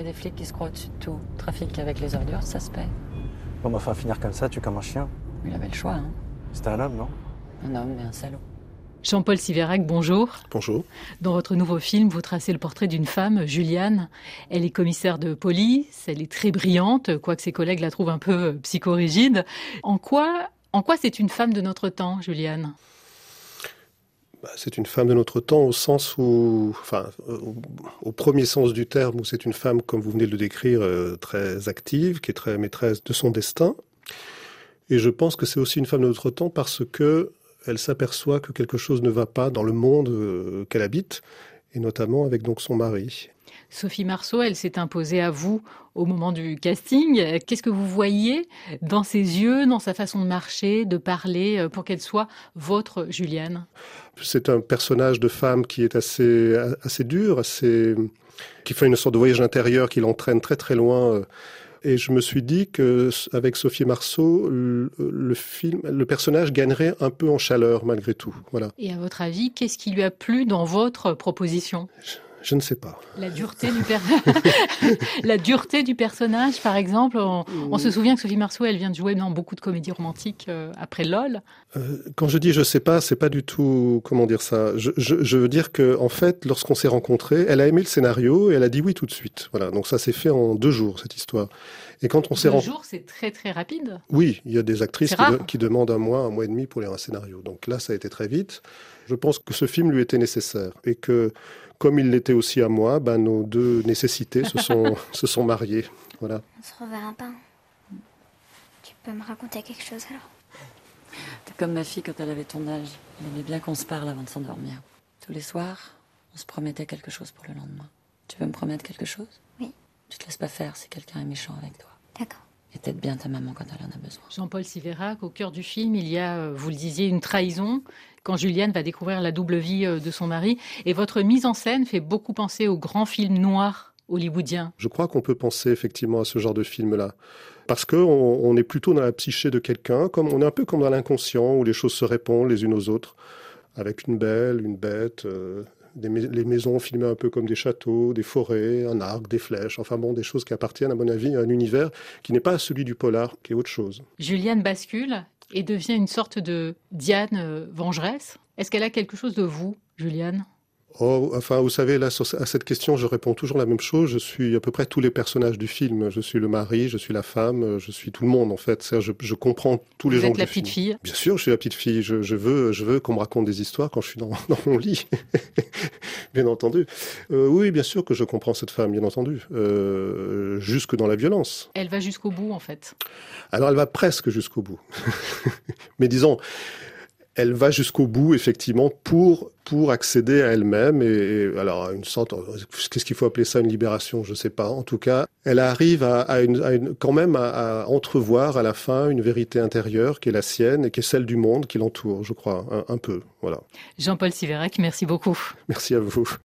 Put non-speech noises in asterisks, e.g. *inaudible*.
Il y a des flics qui se croient au-dessus de tout. Trafic avec les ordures, ça se paie. Bon, bah, enfin, finir comme ça, tu comme un chien. Il avait le choix, hein. C'était un homme, non? Un homme et un salaud. Jean-Paul Siverac, bonjour. Bonjour. Dans votre nouveau film, vous tracez le portrait d'une femme, Juliane. Elle est commissaire de police, elle est très brillante, quoique ses collègues la trouvent un peu psychorigide. En quoi, en quoi c'est une femme de notre temps, Juliane? bah, c'est une femme de notre temps au sens où, enfin, au, au premier sens du terme, où c'est une femme, comme vous venez de le décrire, euh, très active, qui est très maîtresse de son destin. Et je pense que c'est aussi une femme de notre temps parce que elle s'aperçoit que quelque chose ne va pas dans le monde euh, qu'elle habite, et notamment avec donc son mari. Sophie Marceau, elle s'est imposée à vous au moment du casting. Qu'est-ce que vous voyez dans ses yeux, dans sa façon de marcher, de parler, euh, pour qu'elle soit votre Juliane C'est un personnage de femme qui est assez, assez dur, assez, qui fait une sorte de voyage intérieur qui l'entraîne très très loin. Et je me suis dit que avec Sophie Marceau, le, le, film, le personnage gagnerait un peu en chaleur malgré tout. Voilà. Et à votre avis, qu'est-ce qui lui a plu dans votre proposition? Je, ne sais pas. La dureté du, per... *laughs* la dureté du personnage, par exemple. On, on, se souvient que Sophie Marceau, elle vient de jouer dans beaucoup de comédies romantiques euh, après LOL. Euh, quand je dis je sais pas, c'est pas du tout comment dire ça? Je, je, je veux dire que en fait, lorsqu'on s'est rencontrés, elle a aimé le scénario et elle a dit oui tout de suite. Voilà. Donc ça s'est fait en deux jours cette histoire. Et quand on s'est rencontrés, jours, c'est très très rapide. Oui, il y a des actrices qui, de, qui demandent un mois, un mois et demi pour lire un scénario. Donc là, ça a été très vite. Je pense que ce film lui était nécessaire et que comme il l'était aussi à moi, ben, nos deux nécessités se sont, *laughs* se sont mariées. Voilà. On se reverra pas. Tu peux me raconter quelque chose alors? T'es comme ma fille quand elle avait ton âge. Elle aimait bien qu'on se parle avant de s'endormir. Tous les soirs, on se promettait quelque chose pour le lendemain. Tu veux me promettre quelque chose? Oui. Tu te laisses pas faire si quelqu'un est méchant avec toi. D'accord. Et t'aides bien ta maman quand elle en a besoin. Jean-Paul Siverac, au cœur du film, il y a, euh, vous le disiez, une trahison quand Juliane va découvrir la double vie euh, de son mari. Et votre mise en scène fait beaucoup penser aux grands films noirs hollywoodiens. Je crois qu'on peut penser effectivement à ce genre de film-là. Parce qu'on on est plutôt dans la psyché de quelqu'un, comme on est un peu comme dans l'inconscient, où les choses se répondent les unes aux autres, avec une belle, une bête, euh, les maisons filmées un peu comme des châteaux, des forêts, un arc, des flèches, enfin bon, des choses qui appartiennent, à mon avis, à un univers qui n'est pas celui du polar, qui est autre chose. Juliane bascule et devient une sorte de Diane euh, vengeresse. Est-ce qu'elle a quelque chose de vous, Juliane? Oh, enfin, vous savez, là, à cette question, je réponds toujours la même chose. Je suis à peu près tous les personnages du film. Je suis le mari, je suis la femme, je suis tout le monde, en fait. Je, je comprends tous les Vous gens êtes la petite film. fille Bien sûr, je suis la petite fille. Je, je veux, je veux qu'on me raconte des histoires quand je suis dans, *laughs* dans mon lit. *laughs* bien entendu. Euh, oui, bien sûr que je comprends cette femme, bien entendu. Euh, jusque dans la violence. Elle va jusqu'au bout, en fait. Alors, elle va presque jusqu'au bout. *laughs* Mais disons, elle va jusqu'au bout, effectivement, pour, pour accéder à elle-même. Et, et, alors, une sorte, qu'est-ce qu'il faut appeler ça, une libération Je ne sais pas. En tout cas, elle arrive à, à, une, à une, quand même à, à, entrevoir à la fin une vérité intérieure qui est la sienne et qui est celle du monde qui l'entoure, je crois, un, un peu. Voilà. Jean-Paul Siverac, merci beaucoup. Merci à vous.